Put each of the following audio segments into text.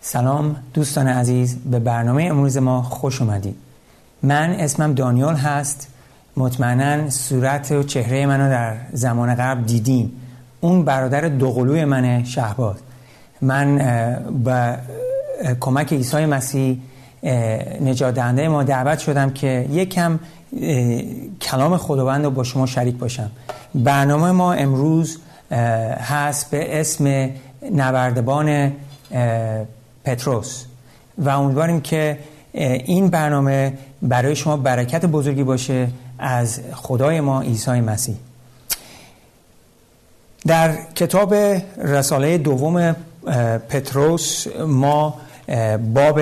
سلام دوستان عزیز به برنامه امروز ما خوش اومدید من اسمم دانیال هست. مطمئنا صورت و چهره منو در زمان قبل دیدیم. اون برادر دوقلوی منه شهباز. من با کمک عیسی مسیح نجات دهنده ما دعوت شدم که یکم کلام خداوند رو با شما شریک باشم. برنامه ما امروز هست به اسم نوردبان پتروس. و امیدواریم که این برنامه برای شما برکت بزرگی باشه از خدای ما عیسی مسیح. در کتاب رساله دوم پتروس ما باب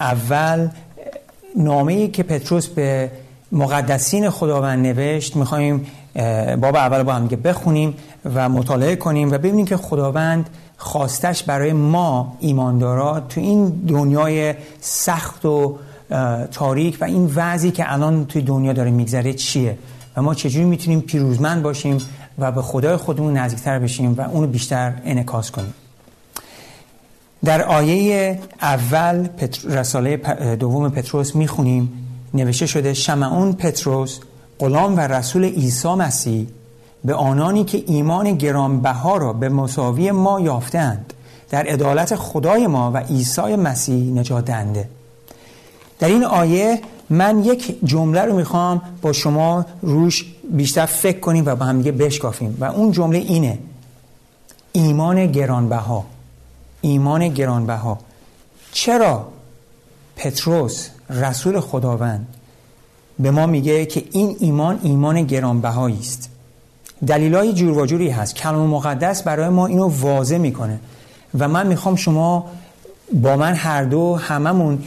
اول نامه ای که پتروس به مقدسین خداوند نوشت می‌خوایم باب اول با هم بخونیم و مطالعه کنیم و ببینیم که خداوند خواستش برای ما ایماندارا تو این دنیای سخت و تاریک و این وضعی که الان توی دنیا داره میگذره چیه؟ و ما چجوری می‌تونیم پیروزمند باشیم و به خدای خودمون نزدیکتر بشیم و اونو بیشتر انکاس کنیم؟ در آیه اول رساله دوم پتروس می‌خونیم نوشته شده شمعون پتروس غلام و رسول عیسی مسیح به آنانی که ایمان گرانبها را به مساوی ما یافتند در عدالت خدای ما و عیسی مسیح نجات دهنده در این آیه من یک جمله رو می‌خوام با شما روش بیشتر فکر کنیم و با هم دیگه بشکافیم. و اون جمله اینه ایمان گرانبها ایمان گرانبها. چرا؟ پتروس رسول خداوند به ما میگه که این ایمان ایمان گرانبهایی است. دلیلای جور و جوری هست. کلام مقدس برای ما اینو واضح می‌کنه. و من می‌خوام شما با من هر دو هممون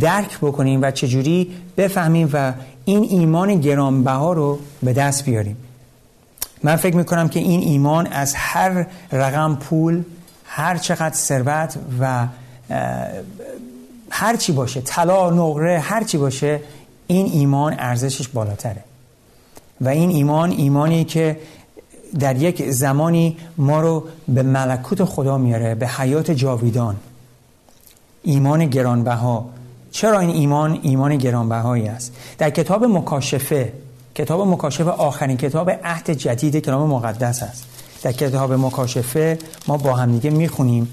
درک بکنیم و چجوری بفهمیم و این ایمان گرانبها رو به دست بیاریم. من فکر می‌کنم که این ایمان از هر رقم پول هر چقدر ثروت و هر چی باشه طلا نقره هر چی باشه این ایمان ارزشش بالاتره. و این ایمان ایمانی که در یک زمانی ما رو به ملکوت خدا میاره به حیات جاویدان. ایمان گرانبها. چرا این ایمان ایمان گرانبهایی است؟ در کتاب مکاشفه کتاب مکاشفه آخرین کتاب عهد جدید کلام مقدس است. در کتاب مکاشفه ما با همدیگه می‌خونیم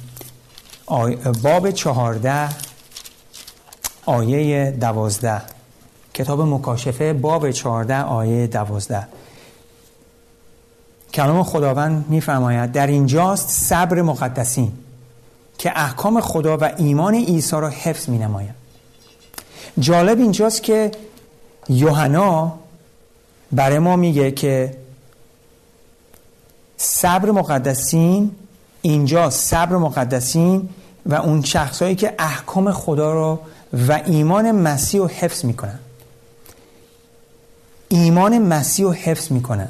باب چهارده آیه دوازده. کتاب مکاشفه باب 14 آیه 12 کلام خداوند میفرماید در اینجاست صبر مقدسین که احکام خدا و ایمان عیسی را حفظ می نماید جالب اینجاست که یوحنا برای ما میگه که صبر مقدسین اینجا صبر مقدسین و اون شخصهایی که احکام خدا را و ایمان مسیح رو حفظ می‌کنن. ایمان مسیح رو حفظ می‌کنن.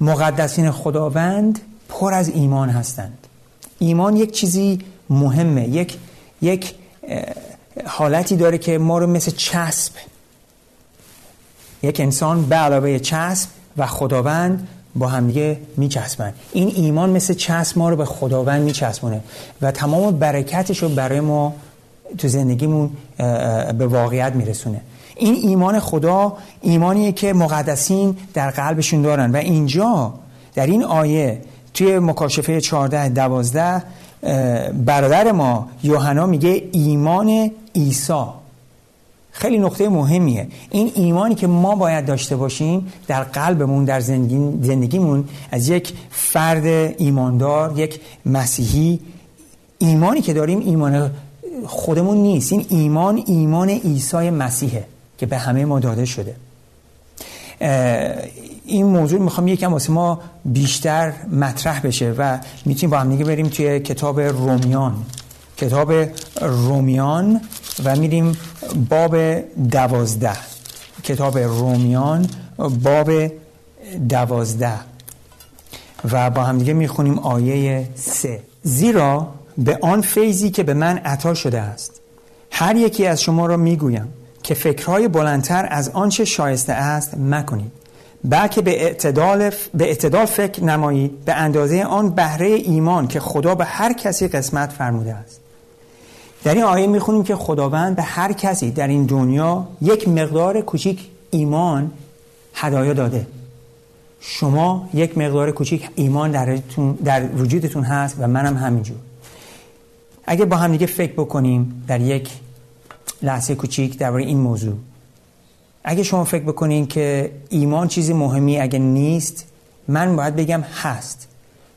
مقدسین خداوند پر از ایمان هستند. ایمان یک چیزی مهمه یک یک حالتی داره که ما رو مثل چسب. یک انسان به علاوه چسب و خداوند با همدیگه میچسبن. این ایمان مثل چسب ما رو به خداوند میچسبونه و تمام برکتش رو برای ما تو زندگیمون به واقعیت میرسونه. این ایمان خدا ایمانیه که مقدسین در قلبشون دارن. و اینجا در این آیه توی مکاشفه 14 12 برادر ما یوحنا میگه ایمان عیسی. خیلی نقطه مهمیه. این ایمانی که ما باید داشته باشیم در قلبمون در زندگی زندگیمون از یک فرد ایماندار یک مسیحی ایمانی که داریم ایمان خودمون نیست. این ایمان ایمان عیسی مسیحه. که به همه ما داده شده. این موضوع می‌خوام یکم واسه ما بیشتر مطرح بشه و می‌تونیم با هم دیگه بریم توی کتاب رومیان. کتاب رومیان و میریم باب دوازده. کتاب رومیان باب دوازده. و با هم دیگه می‌خونیم آیه سه. زیرا به آن فیضی که به من عطا شده است هر یکی از شما را می‌گویم. که فکرهای بلندتر از آنچه شایسته است مکنید. بلکه به اعتدال, به اعتدال فکر نمایید به اندازه آن بهره ایمان که خدا به هر کسی قسمت فرموده است. در این آیه می‌خونیم که خداوند به هر کسی در این دنیا یک مقدار کوچیک ایمان هدایا داده. شما یک مقدار کوچیک ایمان در, در وجودتون هست و منم همینجور. اگه با هم دیگه فکر بکنیم در یک لحظه کوچیک درباره این موضوع. اگه شما فکر بکنین که ایمان چیزی مهمی اگه نیست من باید بگم هست.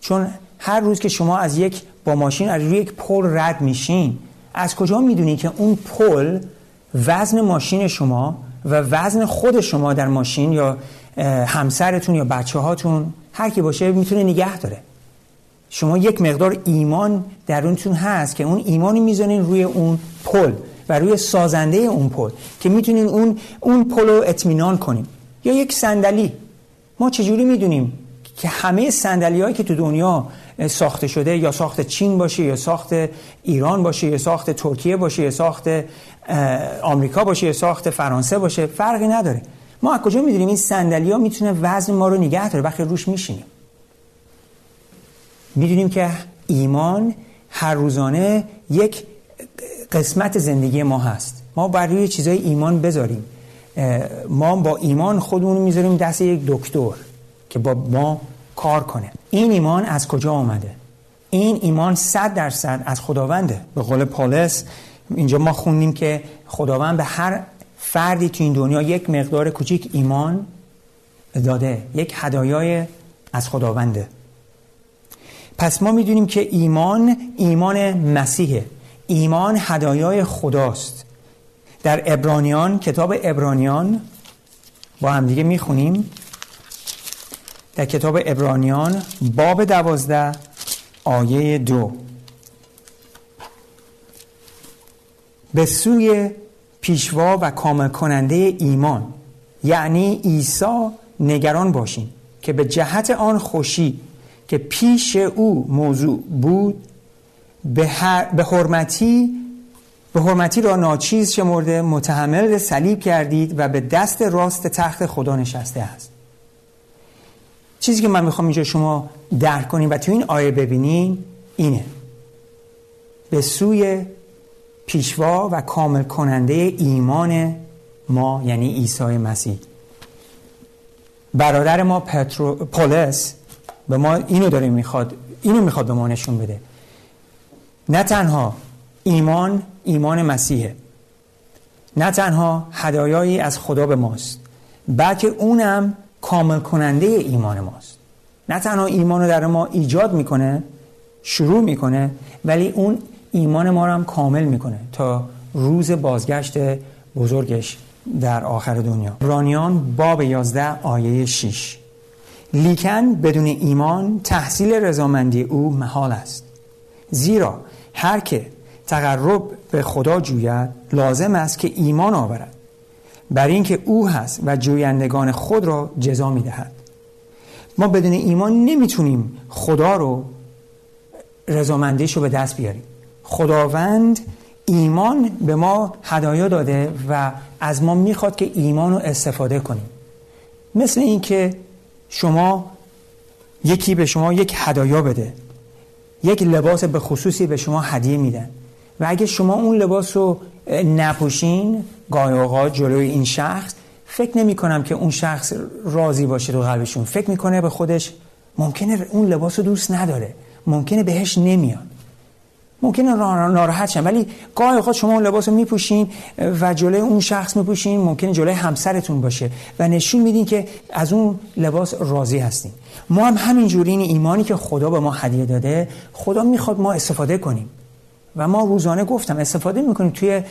چون هر روز که شما از یک با ماشین از روی یک پل رد میشین از کجا می‌دونید که اون پل وزن ماشین شما و وزن خود شما در ماشین یا همسرتون یا بچه هاتون هر کی باشه می‌تونه نگه داره. شما یک مقدار ایمان درونتون هست که اون ایمانی می‌زنین روی اون پل. و روی سازنده اون پل که می‌تونین اون اون پل رو اطمینان کنیم. یا یک صندلی. ما چجوری می‌دونیم که همه صندلی هایی که تو دنیا ساخته شده یا ساخت چین باشه یا ساخت ایران باشه یا ساخت ترکیه باشه یا ساخت آمریکا باشه یا ساخت فرانسه باشه فرقی نداره. ما از کجا می‌دونیم این صندلی ها می‌تونه وزن ما رو نگه داره؟ وقتی روش میشینیم. می‌دونیم که ایمان هر روزانه یک قسمت زندگی ما هست. ما بر روی چیزای ایمان بذاریم. ما با ایمان خودمون می‌ذاریم دست یک دکتر که با ما کار کنه. این ایمان از کجا آمده؟ این ایمان صد درصد از خداونده. به قول پالس اینجا ما خوندیم که خداوند به هر فردی تو این دنیا یک مقدار کوچیک ایمان داده یک هدایای از خداونده. پس ما می‌دونیم که ایمان ایمان مسیحه. ایمان هدایای خداست. در ابرانیان کتاب ابرانیان با هم دیگه می‌خونیم. در کتاب ابرانیان باب دوازده آیه دو. به سوی پیشوا و کامل کننده ایمان یعنی عیسی نگران باشین که به جهت آن خوشی که پیش او موضوع بود به, به حرمتی به حرمتی را ناچیز شمرده متحمل صلیب کردید و به دست راست تخت خدا نشسته است. چیزی که من می‌خوام اینجا شما درک کنیم و تو این آیه ببینین اینه. به سوی پیشوا و کامل کننده ایمان ما یعنی عیسی مسیح. برادر ما پترو پولس به ما اینو داره می‌خواد اینو می‌خواد به ما نشون بده. نه تنها ایمان ایمان مسیحه. نه تنها هدایایی از خدا به ماست بلکه اونم کامل کننده ایمان ماست. نه تنها ایمان رو در ما ایجاد می‌کنه شروع می‌کنه ولی اون ایمان ما رو هم کامل می‌کنه تا روز بازگشت بزرگش در آخر دنیا. رانیان باب 11 آیه 6 لیکن بدون ایمان تحصیل رضامندی او محال است. زیرا هر که تقرب به خدا جوید لازم است که ایمان آورد. بر اینکه او هست و جویندگان خود را جزا می‌دهد. ما بدون ایمان نمی‌تونیم خدا رو رضامندیش رو به دست بیاریم. خداوند ایمان به ما هدایا داده و از ما می‌خواد که ایمان رو استفاده کنیم. مثل اینکه شما یکی به شما یک هدایا بده. یک لباس به خصوصی به شما هدیه میدن. و اگه شما اون لباس رو نپوشین گاهی اوقات جلوی این شخص فکر نمی کنم که اون شخص راضی باشه تو قلبشون. فکر می‌کنه به خودش ممکنه اون لباس رو دوست نداره. ممکنه بهش نمیاد. ممکنه ناراحت شن. ولی گاهی اوقات شما اون لباس رو میپوشین و جلوی اون شخص میپوشین ممکنه جلوی همسرتون باشه و نشون میدین که از اون لباس راضی هستین. ما هم همینجوری این ایمانی که خدا به ما هدیه داده خدا می‌خواد ما استفاده کنیم. و ما روزانه گفتم استفاده می‌کنیم توی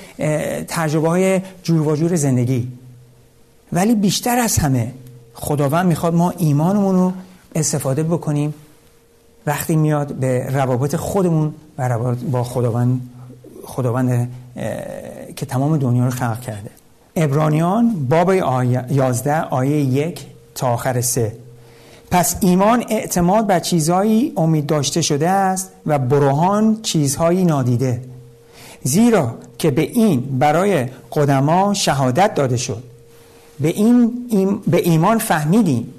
تجربه های جور جور زندگی. ولی بیشتر از همه خداوند می‌خواد ما ایمانمون رو استفاده بکنیم وقتی میاد به روابط خودمون و روابط با خداوند خداوند که تمام دنیا رو خلق کرده. ابرانیان باب 11 آیه یک تا آخر سه. پس ایمان اعتماد بر چیزهایی امید داشته شده است و بروهان چیزهایی نادیده. زیرا که به این برای قدما شهادت داده شد. به, این به ایمان فهمیدیم.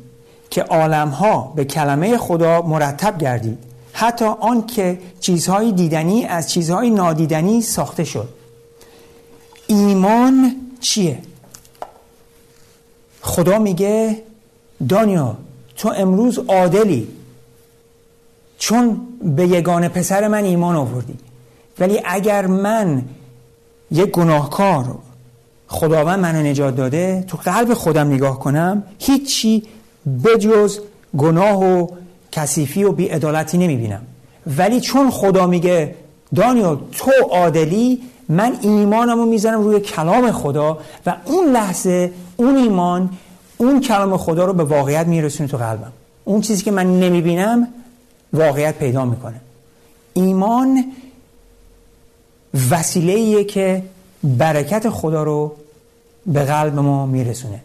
که عالمها به کلمه خدا مرتب گردید. حتی آن که چیزهای دیدنی از چیزهای نادیدنی ساخته شد. ایمان چیه؟ خدا میگه دانیا تو امروز عادلی چون به یگان پسر من ایمان آوردی. ولی اگر من یک گناهکار خداوند منو نجات داده تو قلب خودم نگاه کنم هیچی بجز گناه و کثیفی و بیعدالتی نمی‌بینم. ولی چون خدا میگه دانیال تو عادلی من ایمانم رو می‌زنم روی کلام خدا و اون لحظه اون ایمان اون کلام خدا رو به واقعیت میرسونه تو قلبم. اون چیزی که من نمی‌بینم واقعیت پیدا می‌کنه. ایمان وسیله که برکت خدا رو به قلب ما میرسونه.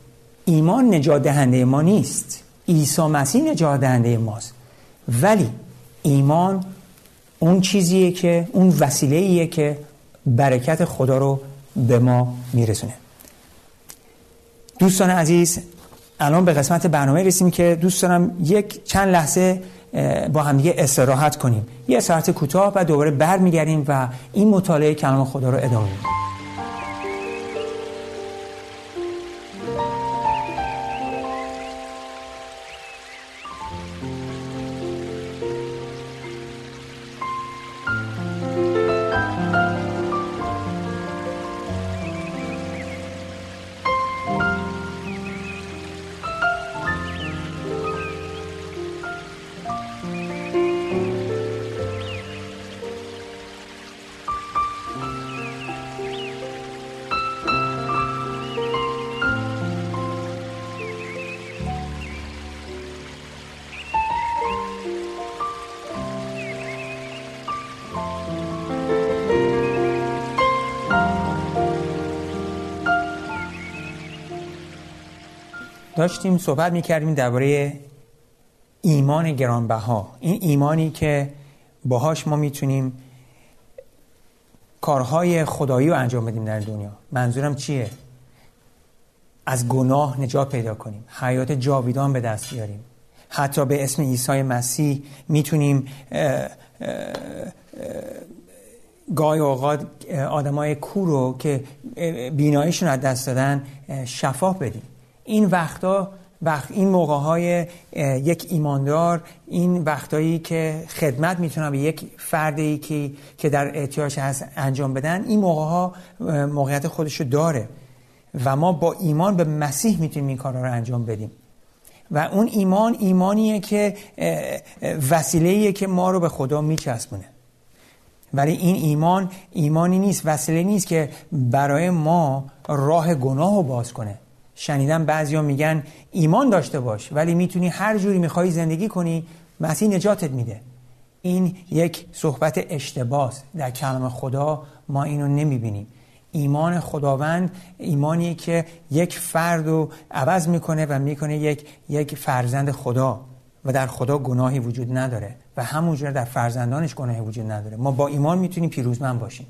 ایمان نجات دهنده ما نیست. عیسی مسیح نجات دهنده ماست. ولی ایمان اون چیزیه که اون وسیله که برکت خدا رو به ما میرسونه. دوستان عزیز الان به قسمت برنامه رسیم که دوست دارم یک چند لحظه با همدیگه استراحت کنیم. یه ساعت کوتاه و دوباره برمیگردیم و این مطالعه کلام خدا رو ادامه میدیم داشتیم صحبت می‌کردیم درباره ایمان گرانبها. این ایمانی که باهاش ما می‌تونیم کارهای خدایی رو انجام بدیم در دنیا. منظورم چیه؟ از گناه نجات پیدا کنیم. حیات جاویدان به دست بیاریم. حتی به اسم عیسی مسیح می‌تونیم گاهی اوقات آدمای کور رو که بیناییشون از دست دادن شفا بدیم. این وقتا وقت این موقع های یک ایماندار این وقتایی که خدمت می‌تونن به یک فردی که که در احتیاج هست انجام بدن این موقع ها موقعیت خودشو داره و ما با ایمان به مسیح می‌تونیم این کارا رو انجام بدیم. و اون ایمان ایمانیه که وسیله که ما رو به خدا میچسبونه. ولی این ایمان ایمانی نیست وسیله نیست که برای ما راه گناه رو باز کنه. شنیدم بعضیا میگن ایمان داشته باش ولی می‌تونی هر جوری می‌خوای زندگی کنی مسیح نجاتت میده. این یک صحبت اشتباس در کلام خدا ما اینو نمی‌بینیم. ایمان خداوند ایمانی که یک فرد رو عوض می‌کنه و می‌کنه یک, یک فرزند خدا و در خدا گناهی وجود نداره و همونجور در فرزندانش گناهی وجود نداره. ما با ایمان می‌تونیم پیروزمند باشیم.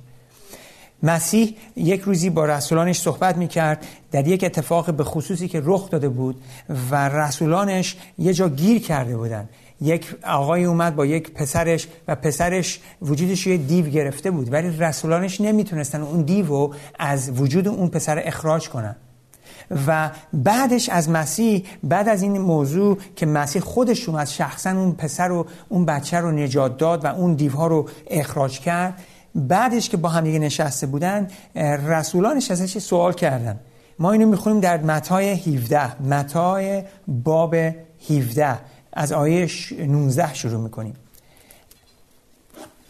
مسیح یک روزی با رسولانش صحبت می‌کرد در یک اتفاق به خصوصی که رخ داده بود و رسولانش یه جا گیر کرده بودن. یک آقای اومد با یک پسرش و پسرش وجودش یه دیو گرفته بود ولی رسولانش نمی‌تونستن اون دیو رو از وجود اون پسر اخراج کنن. و بعدش از مسیح بعد از این موضوع که مسیح خودش از شخصا اون پسر و اون بچه رو نجات داد و اون دیوها رو اخراج کرد بعدش که با هم دیگه نشسته بودن رسولانش ازش سوال کردن. ما اینو می‌خونیم در متای 17 متای باب 17 از آیه 19 شروع می‌کنیم.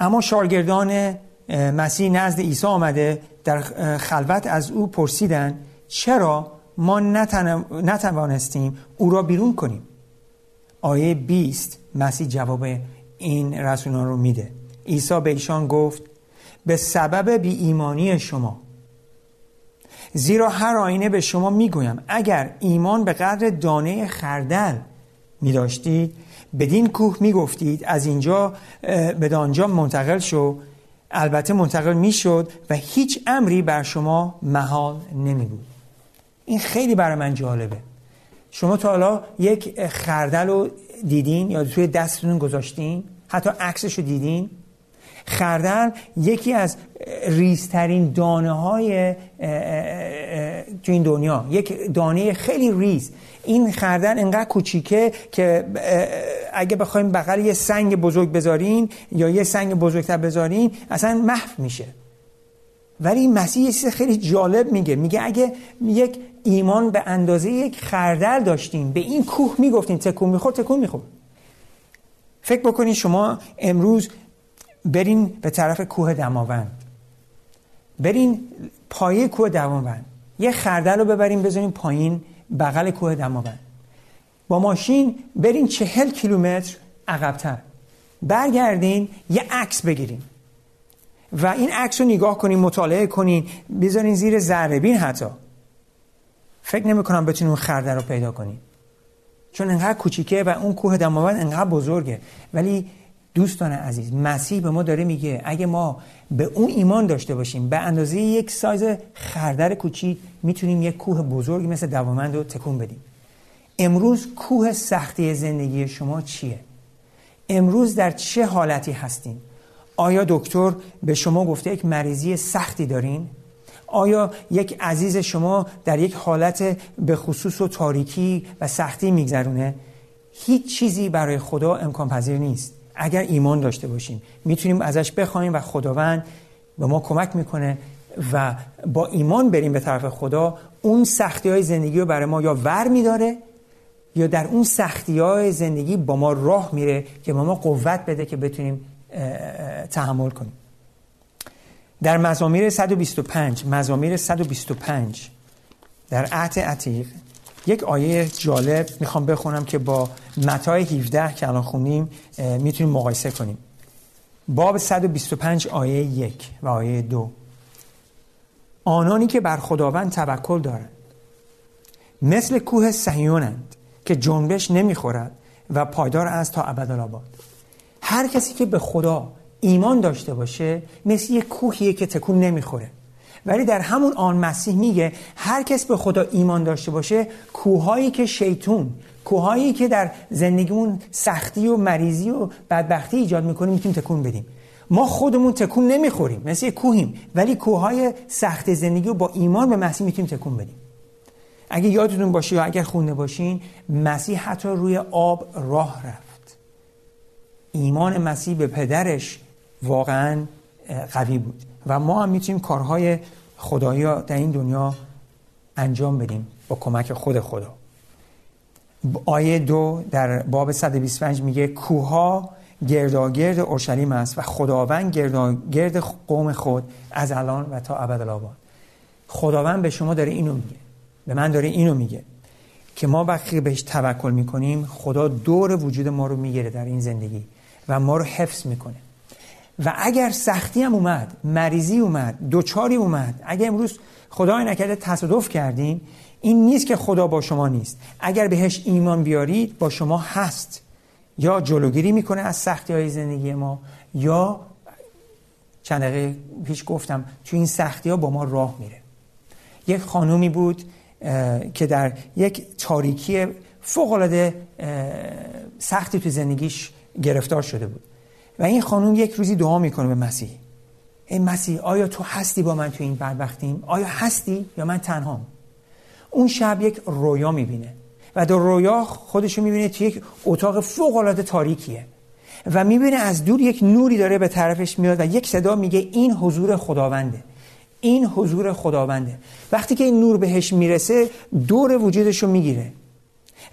اما شاگردان مسیح نزد عیسی آمده در خلوت از او پرسیدن چرا ما نتوانستیم او را بیرون کنیم؟ آیه 20 مسیح جواب این رسولان رو میده. عیسی به ایشان گفت به سبب بی ایمانی شما. زیرا هر آینه به شما می‌گویم اگر ایمان به قدر دانه خردل می داشتید بدین کوه می گفتید از اینجا به دانجا منتقل شو. البته منتقل می شد و هیچ امری بر شما محال نمی بود این خیلی برای من جالبه. شما تا حالا یک خردل رو دیدین یا توی دستتون گذاشتین؟ حتی عکسش رو دیدین؟ خردل یکی از ریزترین دانه های تو این دنیا. یک دانه خیلی ریز. این خردل انقدر کوچیکه که اگه بخوایم بغل یه سنگ بزرگ بذارین یا یه سنگ بزرگتر بذارین اصلا محو میشه. ولی مسیح یه چیز خیلی جالب میگه. میگه اگه یک ایمان به اندازه یک خردل داشتیم به این کوه می‌گفتیم تکون میخور تکون میخور فکر بکنید شما امروز برین به طرف کوه دماوند. برین پایه کوه دماوند. یه خردل رو ببرین بذارین پایین بغل کوه دماوند. با ماشین برین چهل کیلومتر عقبتر. برگردین یه عکس بگیرین. و این عکس رو نگاه کنین مطالعه کنین بذارین زیر ذره. حتی. فکر نمی کنم بتونین اون خرده رو پیدا کنین. چون انقدر کوچیکه و اون کوه دماوند انقدر بزرگه. ولی دوستان عزیز مسیح به ما داره میگه اگه ما به اون ایمان داشته باشیم به اندازه یک سایز خردر کوچیک می‌تونیم یک کوه بزرگی مثل دوامند رو تکون بدیم. امروز کوه سختی زندگی شما چیه؟ امروز در چه حالتی هستین؟ آیا دکتر به شما گفته یک مریضی سختی دارین؟ آیا یک عزیز شما در یک حالت به خصوص و تاریکی و سختی میگذرونه؟ هیچ چیزی برای خدا امکان پذیر نیست. اگر ایمان داشته باشیم می‌تونیم ازش بخوایم و خداوند به ما کمک می‌کنه و با ایمان بریم به طرف خدا اون سختی های زندگی رو برای ما یا ور میداره یا در اون سختی های زندگی با ما راه میره که با ما قوت بده که بتونیم تحمل کنیم. در مزامیر 125 مزامیر 125 در عهد عتیق یک آیه جالب می‌خوام بخونم که با متای 17 که الان خونیم می‌تونیم مقایسه کنیم. باب 125 آیه یک و آیه دو. آنانی که بر خداوند توکل دارند مثل کوه سهیونند که جنبش نمی‌خورد و پایدار است تا ابدالآباد هر کسی که به خدا ایمان داشته باشه مثل یک کوهیه که تکون نمی‌خوره. ولی در همون آن مسیح میگه هر کس به خدا ایمان داشته باشه کوههایی که شیطون کوههایی که در زندگیمون سختی و مریضی و بدبختی ایجاد می‌کنیم می‌تونیم تکون بدیم. ما خودمون تکون نمی‌خوریم مثل کوهیم ولی کوههای سخت زندگی رو با ایمان به مسیح می‌تونیم تکون بدیم. اگه یادتون باشه یا اگر خونده باشین مسیح حتی روی آب راه رفت. ایمان مسیح به پدرش واقعا قوی بود. و ما هم می‌تونیم کارهای خدایی در این دنیا انجام بدیم با کمک خود خدا. آیه دو در باب 125 میگه کوها گرداگرد اورشلیم است و خداوند گرداگرد قوم خود از الان و تا ابدالآباد خداوند به شما داره اینو میگه به من داره اینو میگه که ما وقتی بهش توکل می‌کنیم خدا دور وجود ما رو می‌گیره در این زندگی و ما رو حفظ می‌کنه. و اگر سختی هم اومد مریضی اومد دوچاری اومد اگر امروز خدای نکرده تصادف کردیم این نیست که خدا با شما نیست. اگر بهش ایمان بیارید با شما هست. یا جلوگیری می‌کنه از سختی های زندگی ما یا چند دقیقه پیش گفتم تو این سختی ها با ما راه میره. یک خانومی بود که در یک تاریکی فوق سختی تو زندگیش گرفتار شده بود. و این خانم یک روزی دعا می‌کنه به مسیح. ای مسیح آیا تو هستی با من تو این بدبختیم؟ آیا هستی یا من تنهام اون شب یک رویا می‌بینه و در رویا خودشو می‌بینه توی یک اتاق فوق العاده تاریکیه و می‌بینه از دور یک نوری داره به طرفش میاد و یک صدا میگه این حضور خداونده. این حضور خداونده. وقتی که این نور بهش می‌رسه دور وجودش می‌گیره.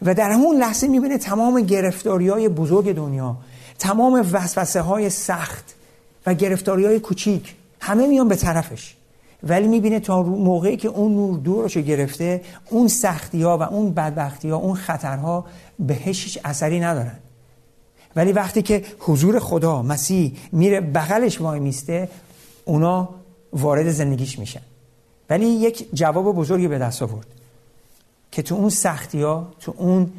و در همون لحظه می‌بینه تمام گرفتاری های بزرگ دنیا تمام وسوسه های سخت و گرفتاری های کوچیک همه میان به طرفش. ولی می‌بینه تا موقعی که اون نور دورش گرفته اون سختی ها و اون بدبختی ها اون خطرها بهش هیچ اثری ندارن. ولی وقتی که حضور خدا مسیح میره بغلش وای میسته اونا وارد زندگیش میشن. ولی یک جواب بزرگی به دست آورد که تو اون سختی ها تو اون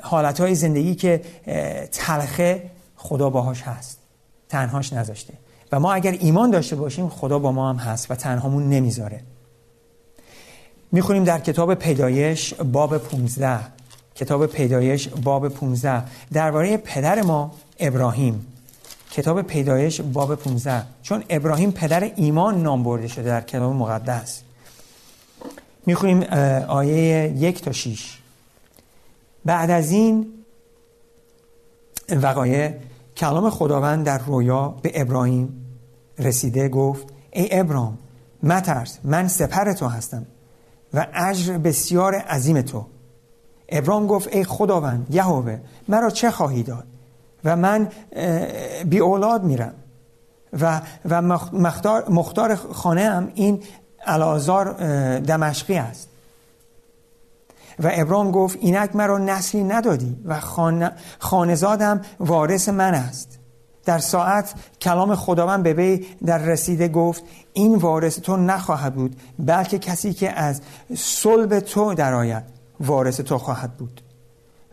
حالت های زندگی که تلخه خدا باهاش هست. تنهاش نذاشته. و ما اگر ایمان داشته باشیم خدا با ما هم هست و تنهامون نمی‌ذاره. می‌خونیم در کتاب پیدایش باب 15 کتاب پیدایش باب 15 درباره پدر ما ابراهیم. کتاب پیدایش باب 15 چون ابراهیم پدر ایمان نام برده شده در کتاب مقدس. می‌خونیم آیه یک تا شیش. بعد از این وقایع کلام خداوند در رویا به ابراهیم رسیده گفت ای ابرام مترس من سپر تو هستم و اجر بسیار عظیم تو. ابرام گفت ای خداوند یهوه مرا چه خواهی داد؟ و من بی اولاد میرم و, و مختار, مختار خانه هم این الازار دمشقی است. و ابرام گفت اینک مرا نسلی ندادی و خانزادم وارث من است. در ساعت کلام خداوند به وی در رسیده گفت این وارث تو نخواهد بود بلکه کسی که از صلب تو درآید وارث تو خواهد بود.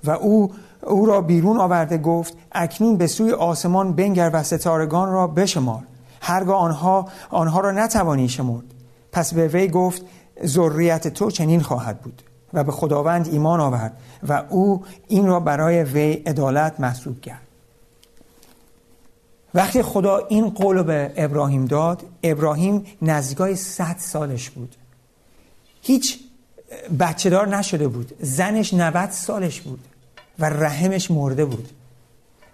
و او او را بیرون آورده گفت اکنون به سوی آسمان بنگر و ستارگان را بشمار. هرگاه آنها آنها را نتوانی شمرد. پس به وی گفت ذریت تو چنین خواهد بود. و به خداوند ایمان آورد و او این را برای وی عدالت محسوب کرد. وقتی خدا این قول به ابراهیم داد ابراهیم نزدیکای صد سالش بود. هیچ بچه دار نشده بود زنش 90 سالش بود و رحمش مرده بود.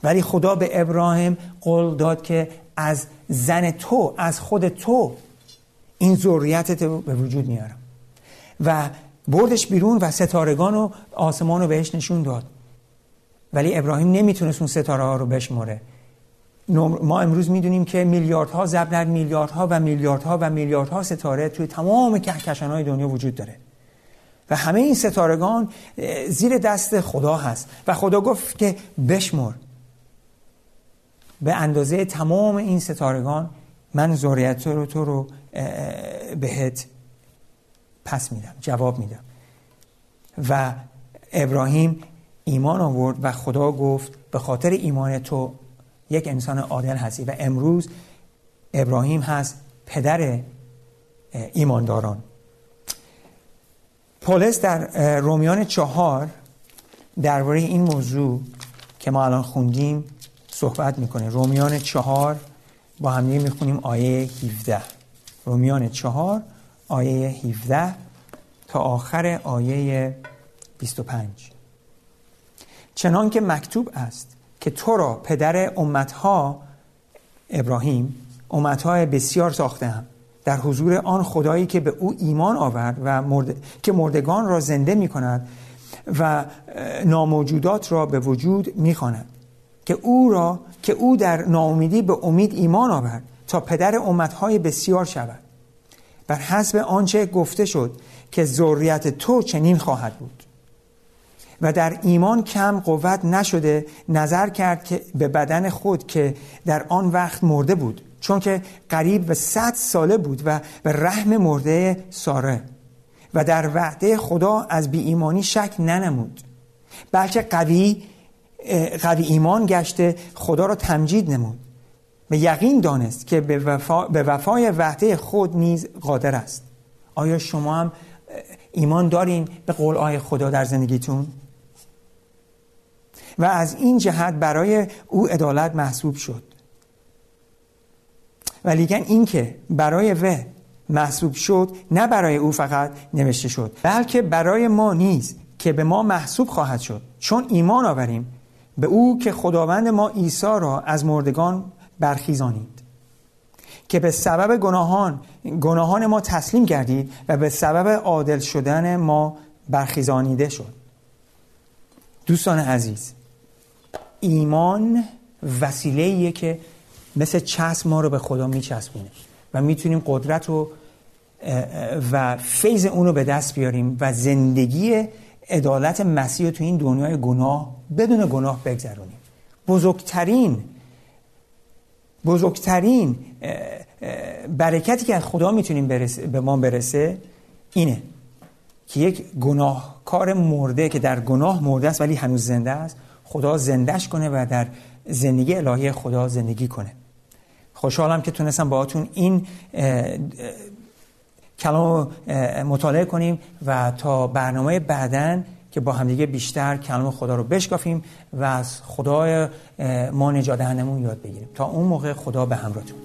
ولی خدا به ابراهیم قول داد که از زن تو از خود تو این ذریتت به وجود میارم. و بردش بیرون و ستارگان و آسمان رو بهش نشون داد. ولی ابراهیم نمی‌تونست اون ستاره ها رو بشماره ما امروز می‌دونیم که میلیاردها در میلیاردها و میلیاردها و میلیاردها ستاره توی تمام کهکشان های دنیا وجود داره. و همه این ستارگان زیر دست خدا هست. و خدا گفت که بشمر. به اندازه تمام این ستارگان من ذریت رو تو رو بهت پس میدم جواب میدم. و ابراهیم ایمان آورد و خدا گفت به خاطر ایمان تو یک انسان عادل هستی و امروز ابراهیم هست پدر ایمانداران. پولس در رومیان چهار درباره این موضوع که ما الان خوندیم صحبت می‌کنه. رومیان چهار با هم می‌خونیم آیه 17 رومیان چهار آیه 17 تا آخر آیه 25 چنان که مکتوب است که تو را پدر امتها ابراهیم امتهای بسیار ساختم در حضور آن خدایی که به او ایمان آورد و مرد... که مردگان را زنده می کند و ناموجودات را به وجود می خاند. که او را که او در ناامیدی به امید ایمان آورد تا پدر امتهای بسیار شود. بر حسب آنچه گفته شد که ذریت تو چنین خواهد بود. و در ایمان کم قوت نشده نظر کرد که به بدن خود که در آن وقت مرده بود چون که قریب به صد ساله بود و به رحم مرده ساره. و در وعده خدا از بی ایمانی شک ننمود. بلکه قوی قوی ایمان گشته خدا را تمجید نمود. به یقین دانست که به, وفا، به وفای وعده خود نیز قادر است. آیا شما هم ایمان دارین به آی خدا در زندگیتون؟ و از این جهت برای او عدالت محسوب شد. ولیکن این که برای و محسوب شد نه برای او فقط نوشته شد بلکه برای ما نیز که به ما محسوب خواهد شد. چون ایمان آوریم به او که خداوند ما عیسی را از مردگان برخیزانید. که به سبب گناهان گناهان ما تسلیم گردید و به سبب عادل شدن ما برخیزانیده شد. دوستان عزیز ایمان وسیله که مثل چسب ما رو به خدا میچسبونه و می‌تونیم قدرت و و فیض اون رو به دست بیاریم و زندگی عدالت مسیح تو این دنیای گناه بدون گناه بگذرونیم. بزرگترین بزرگترین برکتی که از خدا می‌تونیم به ما برسه اینه که یک گناهکار مرده که در گناه مرده است ولی هنوز زنده است خدا زندش کنه و در زندگی الهی خدا زندگی کنه. خوشحالم که تونستم باهاتون این کلام مطالعه کنیم و تا برنامه بعدن که با همدیگه بیشتر کلام خدا رو بشکافیم و از خدای ما نجات یاد بگیریم. تا اون موقع خدا به همراهتون.